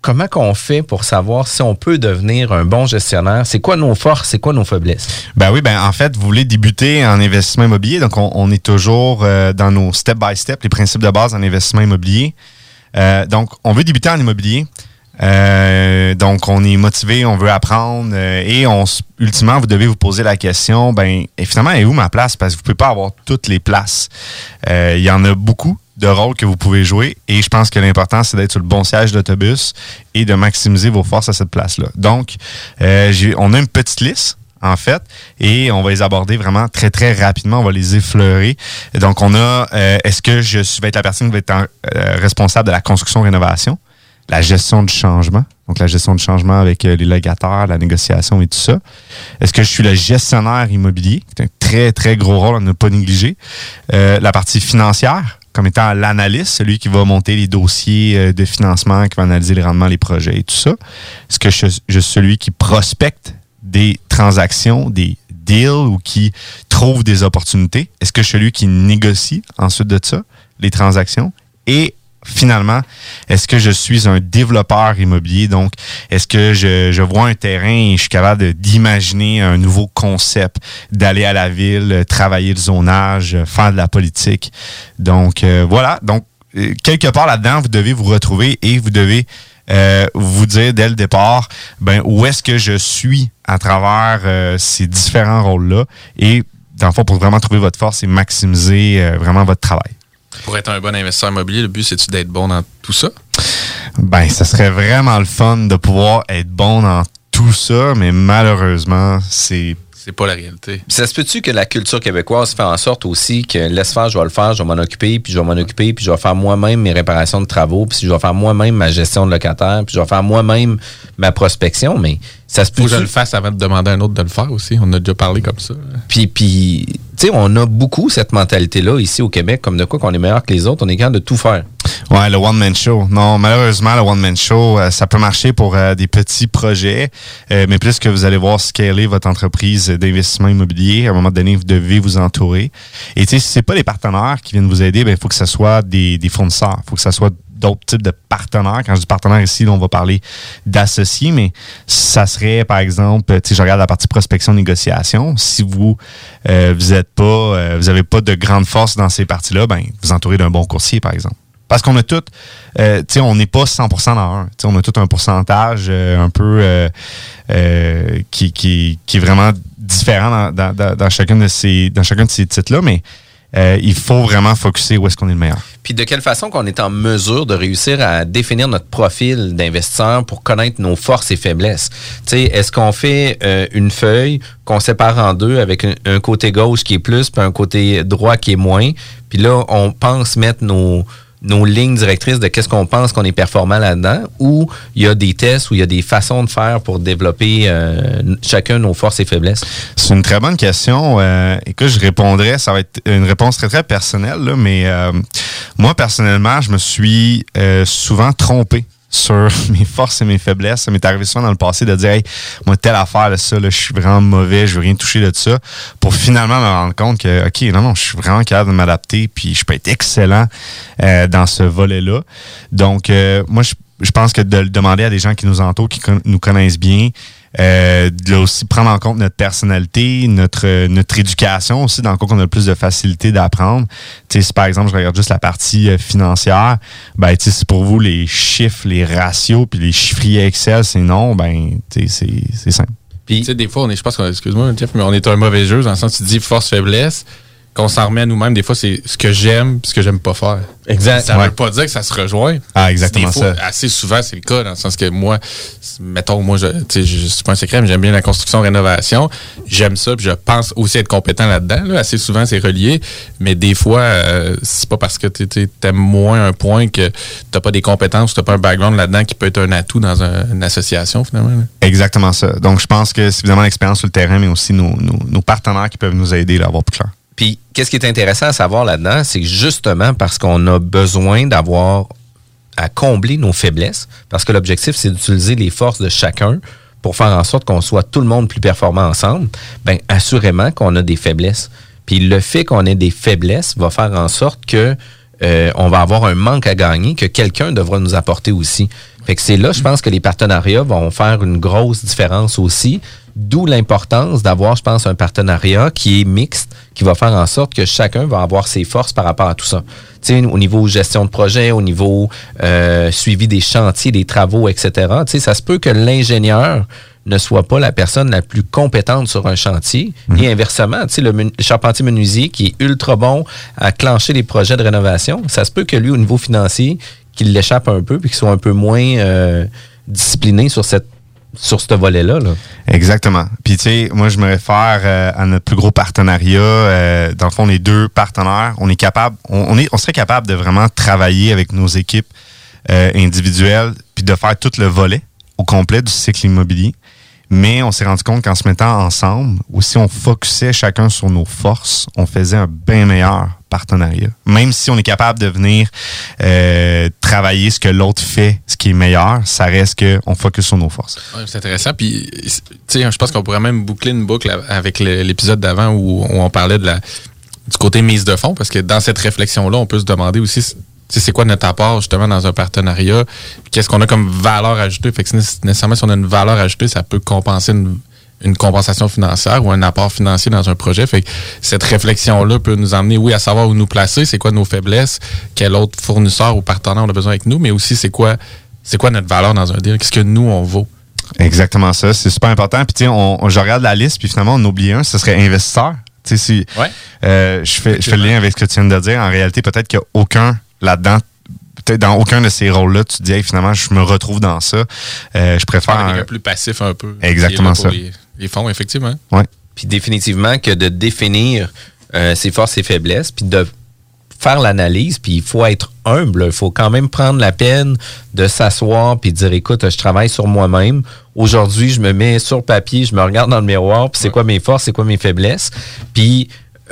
comment qu'on fait pour savoir si on peut devenir un bon gestionnaire? C'est quoi nos forces, c'est quoi nos faiblesses? Ben oui, ben en fait, vous voulez débuter en investissement immobilier, donc on, est toujours euh, dans nos step-by-step, les principes de base en investissement immobilier. Euh, donc, on veut débuter en immobilier. Euh, donc, on est motivé, on veut apprendre euh, et on, ultimement, vous devez vous poser la question, ben, et finalement, est où ma place? Parce que vous ne pouvez pas avoir toutes les places. Euh, Il y en a beaucoup de rôles que vous pouvez jouer et je pense que l'important, c'est d'être sur le bon siège d'autobus et de maximiser vos forces à cette place-là. Donc, on a une petite liste en fait, et on va les aborder vraiment très, très rapidement. On va les effleurer. Donc, on a, euh, est-ce que je vais être la personne qui va être euh, responsable de la construction-rénovation, la gestion du changement, donc la gestion du changement avec euh, les locataires, la négociation et tout ça. Est-ce que je suis le gestionnaire immobilier, qui est un très, très gros rôle à ne pas négliger. la partie financière, comme étant l'analyste, celui qui va monter les dossiers de financement, qui va analyser les rendements, les projets et tout ça. Est-ce que je, je suis celui qui prospecte des transactions, des deals ou qui trouve des opportunités? Est-ce que je suis celui qui négocie ensuite de ça, les transactions? Et finalement, est-ce que je suis un développeur immobilier? Donc, est-ce que je, je, vois un terrain et je suis capable d'imaginer un nouveau concept, d'aller à la ville, travailler le zonage, faire de la politique? Donc, euh, voilà. Donc, quelque part là-dedans, vous devez vous retrouver et vous devez euh, vous dire dès le départ ben, où est-ce que je suis à travers euh, ces différents rôles-là? Et dans le fond, pour vraiment trouver votre force et maximiser euh, vraiment votre travail. Pour être un bon investisseur immobilier, le but, c'est-tu d'être bon dans tout ça? Ben, ça serait vraiment le fun de pouvoir être bon dans tout ça, mais malheureusement, c'est c'est pas la réalité. Ça se peut-tu que la culture québécoise fait en sorte aussi que laisse faire, je vais le faire, je vais m'en occuper, puis je vais m'en occuper, puis je vais faire moi-même mes réparations de travaux, puis je vais faire moi-même ma gestion de locataire, puis je vais faire moi-même ma prospection, mais ça se peut. Faut que je le fasse avant de demander à un autre de le faire aussi. On a déjà parlé comme ça. Puis, puis tu sais, on a beaucoup cette mentalité-là ici au Québec, comme de quoi qu'on est meilleur que les autres, on est capable de tout faire. Ouais, le one-man show. Non, malheureusement, le one-man show, euh, ça peut marcher pour euh, des petits projets, euh, mais plus que vous allez voir scaler votre entreprise d'investissement immobilier, à un moment donné, vous devez vous entourer. Et tu sais, si c'est pas les partenaires qui viennent vous aider, ben il faut que ce soit des, des fournisseurs. Il faut que ce soit d'autres types de partenaires. Quand je dis partenaire ici, là, on va parler d'associés, mais ça serait, par exemple, sais, je regarde la partie prospection-négociation. Si vous euh, vous êtes pas, euh, vous avez pas de grande force dans ces parties-là, ben vous entourez d'un bon coursier, par exemple Parce qu'on a tout, euh, tu sais, on n'est pas 100% dans un. Tu sais, on a tout un pourcentage euh, un peu euh, euh, qui, qui, qui est vraiment différent dans, dans, dans, chacun de ces, dans chacun de ces titres-là, mais euh, il faut vraiment focuser où est-ce qu'on est le meilleur. Puis de quelle façon qu'on est en mesure de réussir à définir notre profil d'investisseur pour connaître nos forces et faiblesses? Tu sais, est-ce qu'on fait euh, une feuille qu'on sépare en deux avec un, un, côté gauche qui est plus puis un côté droit qui est moins, puis là on pense mettre nos nos lignes directrices de qu'est-ce qu'on pense qu'on est performant là-dedans, ou il y a des tests, ou il y a des façons de faire pour développer euh, chacun nos forces et faiblesses? C'est une très bonne question. Euh, écoute, je répondrais, ça va être une réponse très, très personnelle, là, mais euh, moi, personnellement, je me suis euh, souvent trompé sur mes forces et mes faiblesses. Ça m'est arrivé souvent dans le passé de dire, hey, moi, telle affaire, là, ça, là, je suis vraiment mauvais, je veux rien toucher de ça, pour finalement me rendre compte que, OK, non, non, je suis vraiment capable de m'adapter, puis je peux être excellent euh, dans ce volet-là. Donc, euh, moi, je, je pense que de le demander à des gens qui nous entourent, qui nous connaissent bien, euh, de aussi prendre en compte notre personnalité, notre notre éducation aussi, dans le cas qu'on a plus de facilité d'apprendre. Tu sais, si par exemple je regarde juste la partie euh, financière, ben tu sais, si pour vous les chiffres, les ratios, puis les chiffriers Excel, c'est non, ben c'est simple. Puis, des fois, on est, je pense qu'on, excuse-moi, Jeff, mais on est un mauvais jeu dans le sens où tu dis force-faiblesse qu'on s'en remet à nous-mêmes, des fois, c'est ce que j'aime ce que j'aime pas faire. Exact. Ça ouais. veut pas dire que ça se rejoint. Ah, exactement des fois, ça. Assez souvent, c'est le cas, dans le sens que moi, mettons, moi, je, je suis pas un secret, mais j'aime bien la construction, rénovation. J'aime ça, puis je pense aussi être compétent là-dedans. Là. Assez souvent, c'est relié. Mais des fois, euh, c'est pas parce que tu aimes moins un point que t'as pas des compétences, t'as pas un background là-dedans qui peut être un atout dans un, une association, finalement. Là. Exactement ça. Donc, je pense que c'est évidemment l'expérience sur le terrain, mais aussi nos, nos, nos partenaires qui peuvent nous aider à avoir plus clair. Puis, qu'est-ce qui est intéressant à savoir là-dedans, c'est justement parce qu'on a besoin d'avoir à combler nos faiblesses, parce que l'objectif, c'est d'utiliser les forces de chacun pour faire en sorte qu'on soit tout le monde plus performant ensemble, bien, assurément qu'on a des faiblesses. Puis le fait qu'on ait des faiblesses va faire en sorte que euh, on va avoir un manque à gagner que quelqu'un devra nous apporter aussi. Fait que c'est là, je pense que les partenariats vont faire une grosse différence aussi. D'où l'importance d'avoir, je pense, un partenariat qui est mixte, qui va faire en sorte que chacun va avoir ses forces par rapport à tout ça. Tu sais, au niveau gestion de projet, au niveau euh, suivi des chantiers, des travaux, etc. Tu sais, ça se peut que l'ingénieur ne soit pas la personne la plus compétente sur un chantier. Mmh. Et inversement, tu sais, le, le charpentier menuisier qui est ultra bon à clencher les projets de rénovation, ça se peut que lui, au niveau financier, qu'il l'échappe un peu puis qu'il soit un peu moins euh, discipliné sur cette sur ce volet-là. Là. Exactement. Puis, tu sais, moi, je me réfère euh, à notre plus gros partenariat. Euh, dans le fond, on est deux partenaires. On est capable, on, est, on serait capable de vraiment travailler avec nos équipes euh, individuelles puis de faire tout le volet au complet du cycle immobilier. Mais on s'est rendu compte qu'en se mettant ensemble, ou si on focusait chacun sur nos forces, on faisait un bien meilleur partenariat. Même si on est capable de venir euh, travailler ce que l'autre fait, ce qui est meilleur, ça reste qu'on focus sur nos forces. C'est intéressant. Puis, je pense qu'on pourrait même boucler une boucle avec l'épisode d'avant où, on parlait du côté mise de fond, parce que dans cette réflexion-là, on peut se demander aussi c'est quoi notre apport justement dans un partenariat, qu'est-ce qu'on a comme valeur ajoutée? Fait que nécessairement, si on a une valeur ajoutée, ça peut compenser une, une, compensation financière ou un apport financier dans un projet. Fait que cette réflexion-là peut nous emmener, oui, à savoir où nous placer, c'est quoi nos faiblesses, quel autre fournisseur ou partenaire on a besoin avec nous, mais aussi c'est quoi, c'est quoi notre valeur dans un deal, qu'est-ce que nous on vaut? Exactement ça, c'est super important. Puis tiens, on, on, je regarde la liste, puis finalement on oublie un, ce serait investisseur. Tu sais, si ouais. euh, je fais, je fais le lien avec ce que tu viens de dire, en réalité, peut-être qu'il n'y a aucun là-dedans peut-être dans aucun de ces rôles-là, tu te dis, hey, finalement, je me retrouve dans ça. Euh, je préfère. Un, un plus passif un peu. Exactement ça. Les, les, fonds, effectivement. Ouais. Puis définitivement que de définir euh, ses forces et faiblesses, puis de faire l'analyse, puis il faut être humble. Il faut quand même prendre la peine de s'asseoir puis dire, écoute, je travaille sur moi-même. Aujourd'hui, je me mets sur papier, je me regarde dans le miroir, puis c'est ouais. quoi mes forces, c'est quoi mes faiblesses. Puis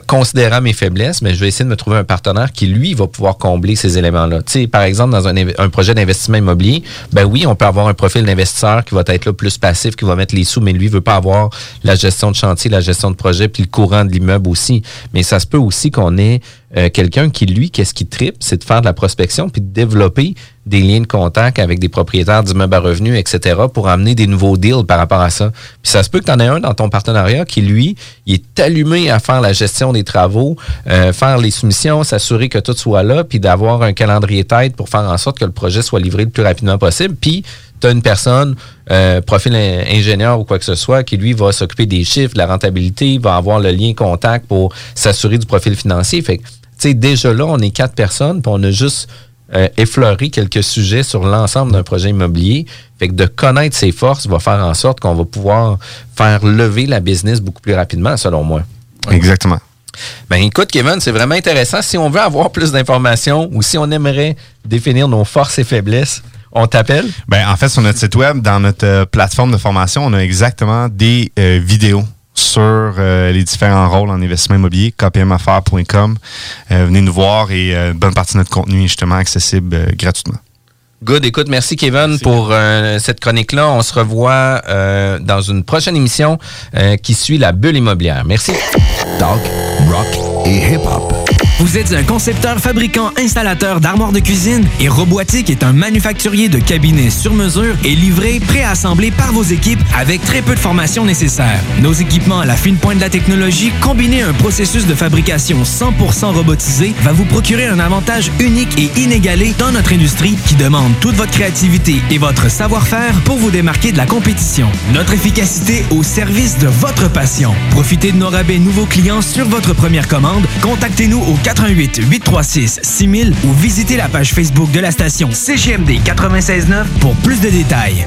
considérant mes faiblesses, mais je vais essayer de me trouver un partenaire qui, lui, va pouvoir combler ces éléments-là. Par exemple, dans un, projet d'investissement immobilier, ben oui, on peut avoir un profil d'investisseur qui va être là plus passif, qui va mettre les sous, mais lui veut pas avoir la gestion de chantier, la gestion de projet, puis le courant de l'immeuble aussi. Mais ça se peut aussi qu'on ait euh, quelqu'un qui, lui, qu'est-ce qui tripe, c'est de faire de la prospection puis de développer des liens de contact avec des propriétaires d'immeubles à revenus, etc., pour amener des nouveaux deals par rapport à ça. Puis ça se peut que tu en aies un dans ton partenariat qui, lui, il est allumé à faire la gestion des travaux, euh, faire les soumissions, s'assurer que tout soit là, puis d'avoir un calendrier tête pour faire en sorte que le projet soit livré le plus rapidement possible. Puis tu as une personne, euh, profil ingénieur ou quoi que ce soit, qui lui va s'occuper des chiffres, de la rentabilité, va avoir le lien contact pour s'assurer du profil financier. Fait que, sais, déjà là, on est quatre personnes, puis on a juste euh, effleuré quelques sujets sur l'ensemble d'un projet immobilier. Fait que de connaître ses forces va faire en sorte qu'on va pouvoir faire lever la business beaucoup plus rapidement, selon moi. Exactement. Ben écoute, Kevin, c'est vraiment intéressant. Si on veut avoir plus d'informations ou si on aimerait définir nos forces et faiblesses, on t'appelle? Ben, en fait, sur notre site web, dans notre euh, plateforme de formation, on a exactement des euh, vidéos sur euh, les différents rôles en investissement immobilier, kpmaffaires.com. venez nous voir et une bonne partie de notre contenu est justement accessible gratuitement. Good. Écoute, merci Kevin pour cette chronique-là. On se revoit dans une prochaine émission qui suit la bulle immobilière. Merci. Talk, rock et hip-hop. Vous êtes un concepteur, fabricant, installateur d'armoires de cuisine et Robotique est un manufacturier de cabinets sur mesure et livré, préassemblé par vos équipes avec très peu de formation nécessaire. Nos équipements à la fine pointe de la technologie, combinés à un processus de fabrication 100% robotisé, va vous procurer un avantage unique et inégalé dans notre industrie qui demande toute votre créativité et votre savoir-faire pour vous démarquer de la compétition. Notre efficacité au service de votre passion. Profitez de nos rabais nouveaux clients sur votre première commande. Contactez-nous au 88 836 6000 ou visitez la page Facebook de la station CGMD 969 pour plus de détails.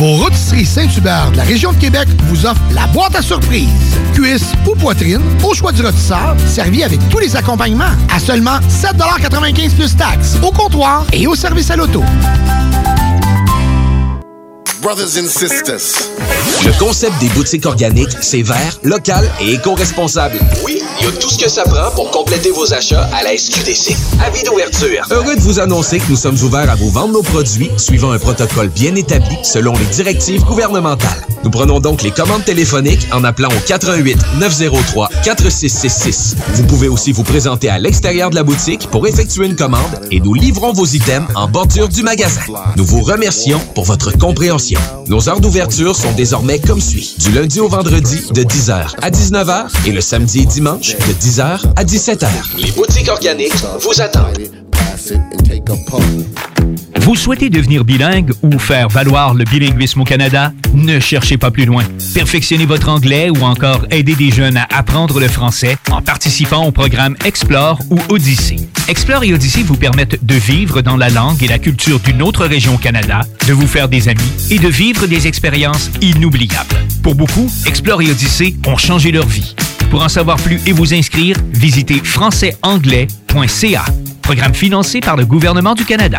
Vos rôtisseries Saint-Hubert de la région de Québec vous offrent la boîte à surprise. Cuisse ou poitrine, au choix du rôtisseur, servi avec tous les accompagnements à seulement 7,95 plus taxes, au comptoir et au service à l'auto. Brothers and sisters. Le concept des boutiques organiques, c'est vert, local et éco-responsable. Oui, il y a tout ce que ça prend pour compléter vos achats à la SQDC. Avis d'ouverture. Heureux de vous annoncer que nous sommes ouverts à vous vendre nos produits suivant un protocole bien établi selon les directives gouvernementales. Nous prenons donc les commandes téléphoniques en appelant au 88 903 4666. Vous pouvez aussi vous présenter à l'extérieur de la boutique pour effectuer une commande et nous livrons vos items en bordure du magasin. Nous vous remercions pour votre compréhension. Nos heures d'ouverture sont désormais comme suit. Du lundi au vendredi de 10h à 19h et le samedi et dimanche de 10h à 17h. Les boutiques organiques vous attendent. Vous souhaitez devenir bilingue ou faire valoir le bilinguisme au Canada? Ne cherchez pas plus loin. Perfectionnez votre anglais ou encore aidez des jeunes à apprendre le français en participant au programme Explore ou Odyssée. Explore et Odyssée vous permettent de vivre dans la langue et la culture d'une autre région au Canada, de vous faire des amis et de vivre des expériences inoubliables. Pour beaucoup, Explore et Odyssée ont changé leur vie. Pour en savoir plus et vous inscrire, visitez françaisanglais.ca. Programme financé par le gouvernement du Canada.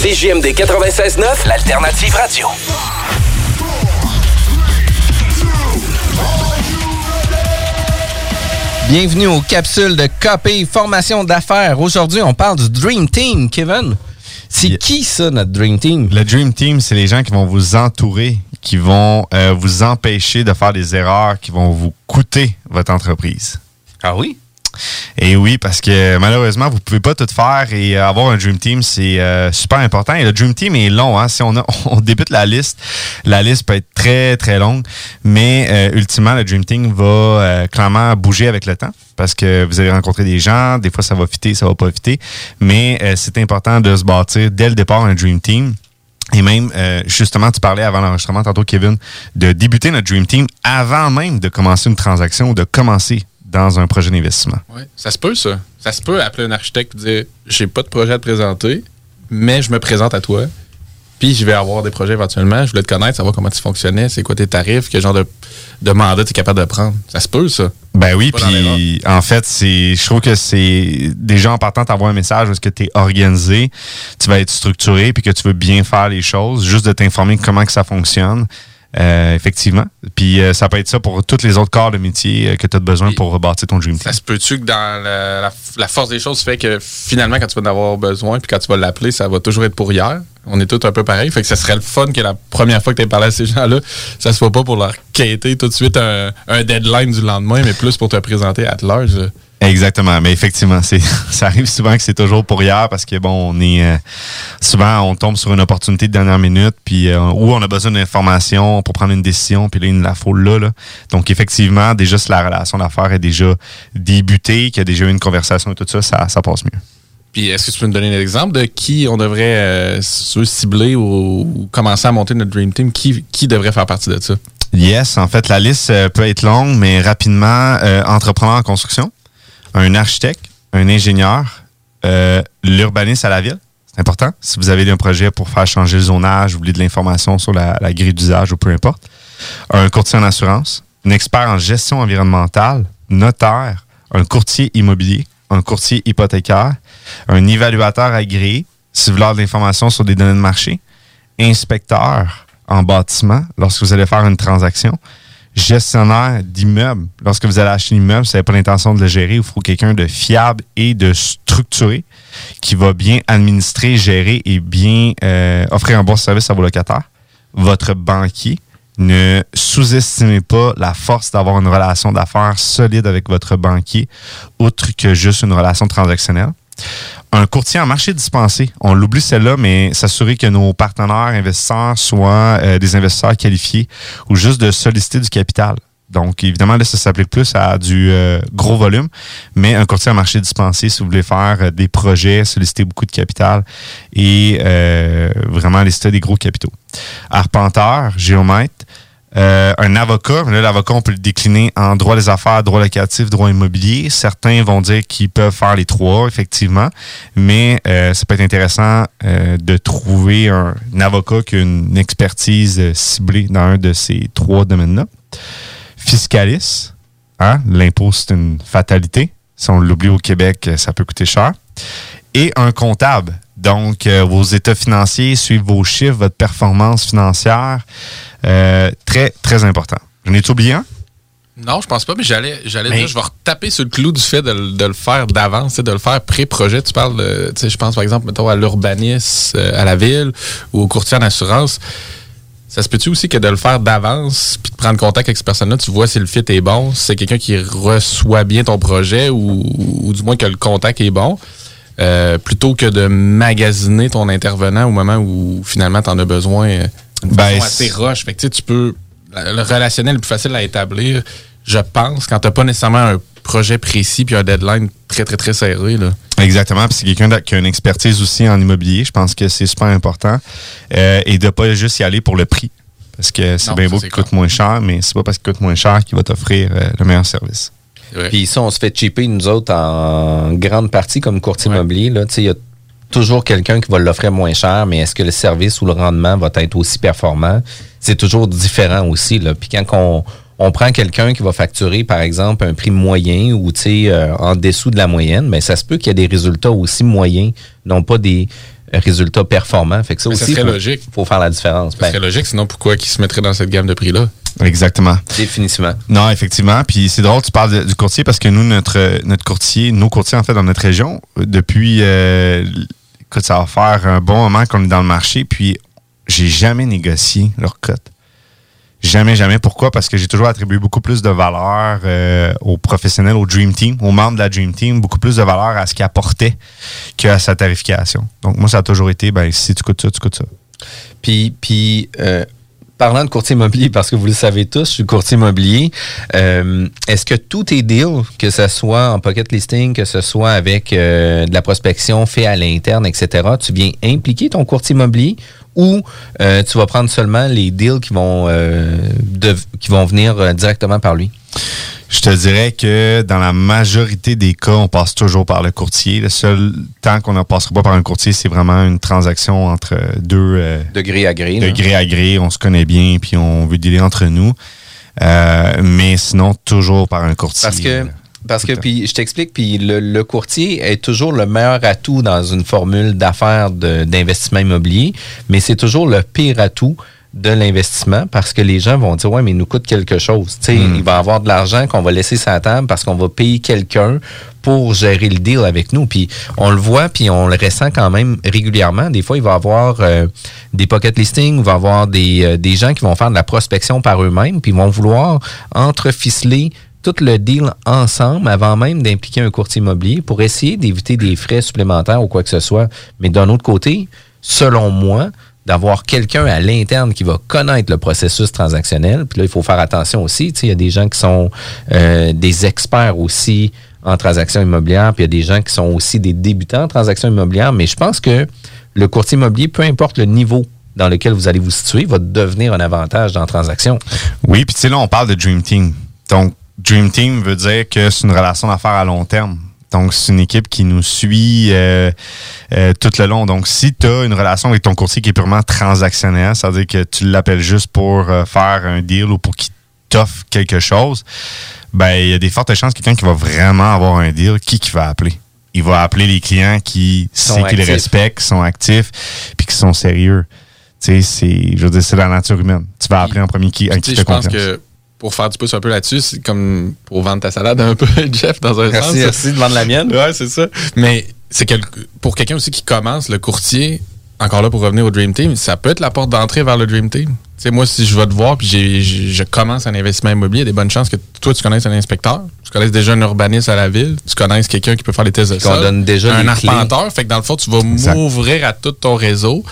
CJMD 96.9, l'alternative radio. Bienvenue aux capsules de KP Formation d'affaires. Aujourd'hui, on parle du Dream Team, Kevin. C'est qui ça, notre Dream Team? Le Dream Team, c'est les gens qui vont vous entourer, qui vont euh, vous empêcher de faire des erreurs qui vont vous coûter votre entreprise. Ah oui? Et oui, parce que malheureusement, vous pouvez pas tout faire et euh, avoir un Dream Team, c'est euh, super important. Et le Dream Team est long. Hein? Si on, débute la liste, la liste peut être très, très longue. Mais euh, ultimement, le Dream Team va clairement bouger avec le temps parce que vous allez rencontrer des gens. Des fois, ça va fitter, ça va pas fitter. Mais c'est important de se bâtir dès le départ un Dream Team. Et même, justement, tu parlais avant l'enregistrement tantôt, Kevin, de débuter notre Dream Team avant même de commencer une transaction ou de commencer dans un projet d'investissement. Ouais, ça se peut, ça. Ça se peut appeler un architecte et dire j'ai pas de projet à te présenter, mais je me présente à toi. Puis je vais avoir des projets éventuellement. Je voulais te connaître, savoir comment tu fonctionnais, c'est quoi tes tarifs, quel genre de, de mandat tu es capable de prendre. Ça se peut, ça. Ben oui, puis en fait, c'est, je trouve que c'est déjà en partant t'envoies un message parce que tu es organisé, tu vas être structuré, puis que tu veux bien faire les choses, juste de t'informer comment que ça fonctionne. Euh, effectivement. Puis euh, ça peut être ça pour tous les autres corps de métier euh, que tu as besoin pour rebâtir ton Dream Team. Ça se peut-tu que dans la, la- la force des choses fait que finalement, quand tu vas en avoir besoin, puis quand tu vas l'appeler, ça va toujours être pour hier? On est tous un peu pareil. Fait que ça serait le fun que la première fois que tu parlé à ces gens-là, ça soit pas pour leur quêter tout de suite un, un deadline du lendemain, mais plus pour te présenter à large. Exactement, mais effectivement, c'est ça arrive souvent que c'est toujours pour hier parce que bon, on est euh, souvent on tombe sur une opportunité de dernière minute puis euh, où on a besoin d'informations pour prendre une décision puis là il nous la faut là, là. Donc effectivement, déjà si la relation d'affaires est déjà débutée, qu'il y a déjà eu une conversation et tout ça, ça, ça passe mieux. Puis est-ce que tu peux nous donner un exemple de qui on devrait euh, cibler ou, ou commencer à monter notre Dream Team? Qui, qui devrait faire partie de ça? Yes, en fait, la liste euh, peut être longue, mais rapidement, euh, entrepreneur en construction, un architecte, un ingénieur, euh, l'urbaniste à la ville. C'est important. Si vous avez un projet pour faire changer le zonage, vous voulez de l'information sur la, grille d'usage ou peu importe. Un courtier en assurance, un expert en gestion environnementale, notaire, un courtier immobilier, un courtier hypothécaire, un évaluateur agréé, si vous voulez de l'information sur des données de marché, inspecteur en bâtiment lorsque vous allez faire une transaction, gestionnaire d'immeuble lorsque vous allez acheter un immeuble, vous n'avez pas l'intention de le gérer, il faut quelqu'un de fiable et de structuré qui va bien administrer, gérer et bien euh, offrir un bon service à vos locataires. Votre banquier, ne sous-estimez pas la force d'avoir une relation d'affaires solide avec votre banquier, outre que juste une relation transactionnelle. Un courtier en marché dispensé. On l'oublie celle-là, mais s'assurer que nos partenaires investisseurs soient euh, des investisseurs qualifiés ou juste de solliciter du capital. Donc, évidemment, là, ça s'applique plus à du euh, gros volume, mais un courtier en marché dispensé, si vous voulez faire euh, des projets, solliciter beaucoup de capital et vraiment lister des gros capitaux. Arpenteur, géomètre, euh, un avocat, là, l'avocat, on peut le décliner en droit des affaires, droit locatif, droit immobilier. Certains vont dire qu'ils peuvent faire les trois, effectivement, mais euh, ça peut être intéressant euh, de trouver un, avocat qui a une expertise euh, ciblée dans un de ces trois domaines-là. Fiscaliste, hein, l'impôt, c'est une fatalité. Si on l'oublie au Québec, ça peut coûter cher. Et un comptable. Donc, euh, vos états financiers, suivre vos chiffres, votre performance financière. Euh, très, très important. J'en ai oublié un? Non, je pense pas, mais j'allais, j'allais dire, je vais retaper sur le clou du fait de, le- de le faire d'avance, de le faire pré-projet. Tu parles, de- tu sais, je pense par exemple, mettons, à l'urbanisme, euh, à la ville ou au courtier en assurance. Ça se peut-tu aussi que de le faire d'avance, puis de prendre contact avec cette personne-là, tu vois si le fit est bon, si c'est quelqu'un qui reçoit bien ton projet ou, ou du moins que le contact est bon, euh, plutôt que de magasiner ton intervenant au moment où finalement tu en as besoin euh, Ben, façon assez roche. Fait que tu peux. Le relationnel le plus facile à établir, je pense, quand tu n'as pas nécessairement un projet précis puis un deadline très, très, très serré. Là. Exactement. Puis c'est quelqu'un qui a une expertise aussi en immobilier. Je pense que c'est super important. Euh, et de pas juste y aller pour le prix. Parce que c'est bien beau qu'il coûte moins cher, mais c'est pas parce qu'il coûte moins cher qu'il va t'offrir le meilleur service. Puis ça, on se fait cheaper, nous autres, en grande partie comme courtier immobilier. là. Tu sais, Il y a toujours quelqu'un qui va l'offrir moins cher, mais est-ce que le service ou le rendement va être aussi performant? C'est toujours différent aussi. Là. Puis quand on, on prend quelqu'un qui va facturer, par exemple, un prix moyen ou tu sais, euh, en dessous de la moyenne, mais ça se peut qu'il y ait des résultats aussi moyens, non pas des résultats performants. Fait que ça Mais ça aussi, serait faut- logique. faut faire la différence. Ça Ben, serait logique, sinon pourquoi ils se mettraient dans cette gamme de prix-là? Exactement. Définitivement. Non, effectivement. Puis c'est drôle, tu parles de- du courtier parce que nous, notre, notre courtier, nos courtiers, en fait, dans notre région, euh, depuis, euh, écoute, ça va faire un bon moment qu'on est dans le marché, puis j'ai jamais négocié leur cote. Jamais, jamais. Pourquoi? Parce que j'ai toujours attribué beaucoup plus de valeur euh, aux professionnels, au Dream Team, aux membres de la Dream Team, beaucoup plus de valeur à ce qu'ils apportaient qu'à sa tarification. Donc, moi, ça a toujours été, ben, si tu coûtes ça, tu coûtes ça. Puis, puis euh, parlant de courtier immobilier, parce que vous le savez tous, je suis courtier immobilier, euh, est-ce que tous tes deals, que ce soit en pocket listing, que ce soit avec euh, de la prospection fait à l'interne, etc., tu viens impliquer ton courtier immobilier ou euh, tu vas prendre seulement les deals qui vont, venir directement par lui? Je te dirais que dans la majorité des cas, on passe toujours par le courtier. Le seul temps qu'on ne passera pas par un courtier, c'est vraiment une transaction entre deux. euh, De gré à gré. de gré à gré. On se connaît bien, puis on veut dealer entre nous. Euh, mais sinon, toujours par un courtier. Parce que, parce que puis je t'explique, puis le, le courtier est toujours le meilleur atout dans une formule d'affaires d'investissement immobilier, mais c'est toujours le pire atout de l'investissement parce que les gens vont dire ouais mais il nous coûte quelque chose tu sais Mm. il va avoir de l'argent qu'on va laisser sur la table parce qu'on va payer quelqu'un pour gérer le deal avec nous puis on le voit puis on le ressent quand même régulièrement des fois il va y avoir euh, des pocket listings il va y avoir des, euh, des gens qui vont faire de la prospection par eux-mêmes puis ils vont vouloir entreficeler tout le deal ensemble avant même d'impliquer un courtier immobilier pour essayer d'éviter des frais supplémentaires ou quoi que ce soit. Mais d'un autre côté, selon moi, d'avoir quelqu'un à l'interne qui va connaître le processus transactionnel, puis là, il faut faire attention aussi, il y a des gens qui sont euh, des experts aussi en transactions immobilières, puis il y a des gens qui sont aussi des débutants en transactions immobilières, mais je pense que le courtier immobilier, peu importe le niveau dans lequel vous allez vous situer, va devenir un avantage dans la transaction. Oui, puis tu sais, là, on parle de Dream Team. Donc, Dream Team veut dire que c'est une relation d'affaires à long terme. Donc, c'est une équipe qui nous suit euh, euh, tout le long. Donc, si tu as une relation avec ton courtier qui est purement transactionnelle, c'est-à-dire que tu l'appelles juste pour euh, faire un deal ou pour qu'il t'offre quelque chose, ben il y a des fortes chances que quelqu'un qui va vraiment avoir un deal, qui qui va appeler? Il va appeler les clients qui sait qu'ils respectent, qui sont actifs, puis qui sont sérieux. Tu sais, c'est, je veux dire, c'est la nature humaine. Tu vas appeler en premier qui, à qui je pense confiance. que pour faire du pouce un peu là-dessus, c'est comme pour vendre ta salade un peu, Jeff, dans un Merci, sens. merci de vendre la mienne. Ouais, c'est ça. Mais c'est que pour quelqu'un aussi qui commence, le courtier, encore là pour revenir au Dream Team, ça peut être la porte d'entrée vers le Dream Team. Tu sais, moi, si je vais te voir puis je commence un investissement immobilier, il y a des bonnes chances que toi, tu connaisses un inspecteur, tu connaisses déjà un urbaniste à la ville, tu connaisses quelqu'un qui peut faire les tests de sol, donne déjà un clés. arpenteur. Fait que dans le fond, tu vas m'ouvrir à tout ton réseau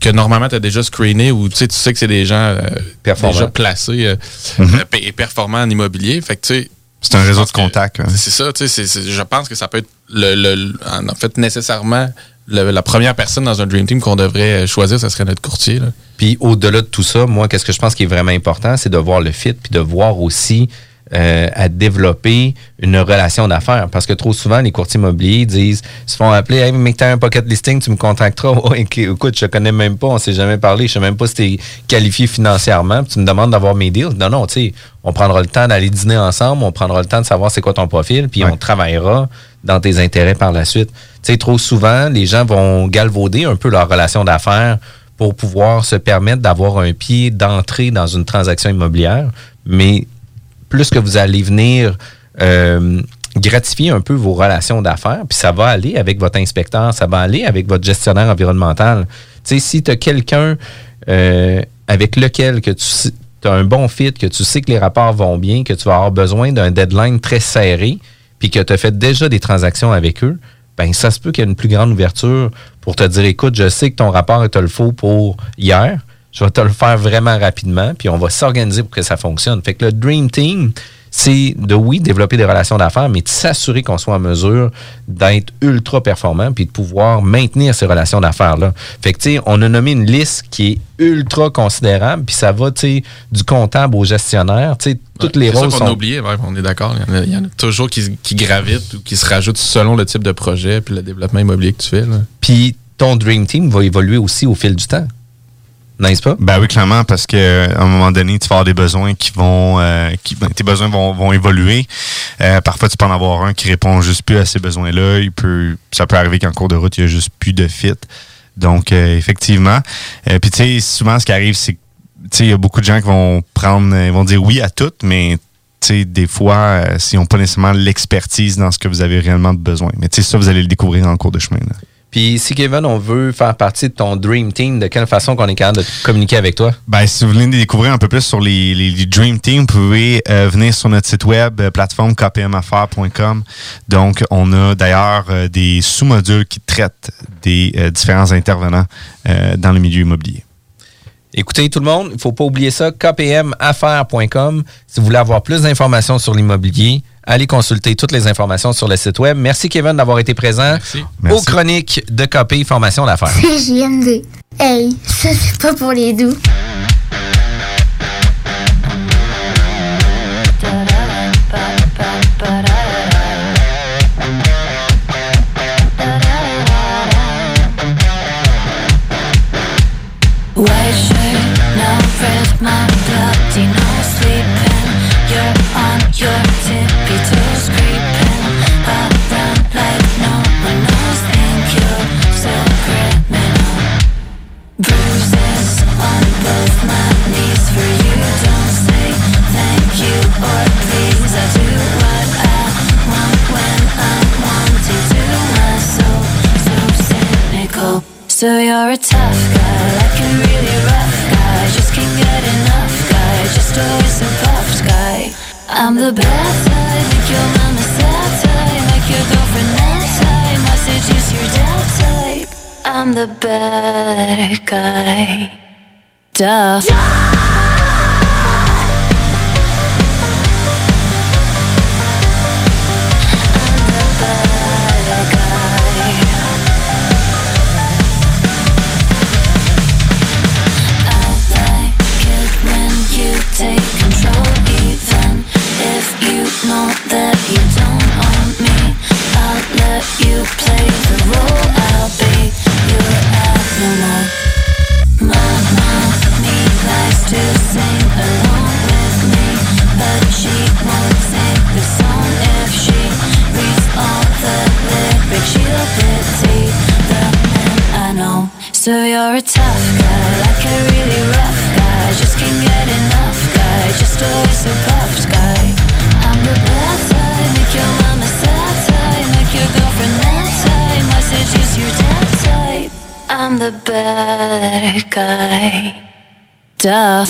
que normalement tu as déjà screené ou tu sais, tu sais que c'est des gens euh, déjà placés euh, Mhm. euh, et performants en immobilier. Fait que tu sais, C'est un réseau de contacts. hein. C'est ça, tu sais, c'est- c'est- je pense que ça peut être le, le- le- en fait nécessairement le- la première personne dans un Dream Team qu'on devrait euh, choisir, ça serait notre courtier. là. Puis au-delà de tout ça, moi, qu'est-ce que je pense qui est vraiment important, c'est de voir le fit, puis de voir aussi euh, à développer une relation d'affaires. Parce que trop souvent, les courtiers immobiliers disent, se font appeler, hey, mais t'as un pocket listing, tu me contacteras. Ouais, ok, écoute, je te connais même pas, on s'est jamais parlé, je sais même pas si t'es qualifié financièrement, puis tu me demandes d'avoir mes deals. Non, non, tu sais, on prendra le temps d'aller dîner ensemble, on prendra le temps de savoir c'est quoi ton profil, puis Ouais. on travaillera dans tes intérêts par la suite. Tu sais, trop souvent, les gens vont galvauder un peu leur relation d'affaires pour pouvoir se permettre d'avoir un pied d'entrée dans une transaction immobilière, mais plus que vous allez venir euh, gratifier un peu vos relations d'affaires, puis ça va aller avec votre inspecteur, ça va aller avec votre gestionnaire environnemental. Tu sais, si tu as quelqu'un euh, avec lequel que tu as un bon fit, que tu sais que les rapports vont bien, que tu vas avoir besoin d'un deadline très serré, puis que tu as fait déjà des transactions avec eux, ben ça se peut qu'il y ait une plus grande ouverture pour te dire écoute, je sais que ton rapport te le faut pour hier, je vais te le faire vraiment rapidement, puis on va s'organiser pour que ça fonctionne. Fait que le Dream Team, c'est de, oui, développer des relations d'affaires, mais de s'assurer qu'on soit en mesure d'être ultra performant puis de pouvoir maintenir ces relations d'affaires-là. Fait que, tu sais, on a nommé une liste qui est ultra considérable, puis ça va, tu sais, du comptable au gestionnaire, tu sais, toutes les rôles qu'on sont... a oublié, ouais, on est d'accord. Il, y en a- il y en a toujours qui, qui gravitent ou qui se rajoutent selon le type de projet puis le développement immobilier que tu fais. Puis ton Dream Team va évoluer aussi au fil du temps. N'est-ce pas? Ben oui, clairement, parce que à un moment donné, tu vas avoir des besoins qui vont, euh, qui, ben, tes besoins vont, vont évoluer. Euh, parfois, tu peux en avoir un qui répond juste plus à ces besoins-là. Il peut, ça peut arriver qu'en cours de route, il y a juste plus de fit. Donc, euh, effectivement. Euh, Puis, tu sais, souvent, ce qui arrive, c'est tu sais, il y a beaucoup de gens qui vont prendre, ils vont dire oui à tout, mais tu sais, des fois, euh, s'ils n'ont pas nécessairement l'expertise dans ce que vous avez réellement besoin. Mais ça, vous allez le découvrir en cours de chemin. là. Puis si Kevin, on veut faire partie de ton Dream Team, de quelle façon qu'on est capable de communiquer avec toi? Ben, si vous voulez découvrir un peu plus sur les, les- les Dream Team, vous pouvez euh, venir sur notre site web, euh, plateforme kpmaffaires.com. Donc, on a d'ailleurs euh, des sous-modules qui traitent des différents intervenants dans le milieu immobilier. Écoutez tout le monde, il ne faut pas oublier ça, kpmaffaires.com. Si vous voulez avoir plus d'informations sur l'immobilier, allez consulter toutes les informations sur le site web. Merci Kevin d'avoir été présent aux Merci. chroniques de KP Formation d'affaires. JMD. Hey, ça c'est pas pour les doux. So you're a tough guy, like a really rough guy. Just can't get enough guy, just always a puffed guy. I'm the bad type, make your mama sad type, make your girlfriend mad type. I seduce your dad type. I'm the bad guy. Duh. when guy Duh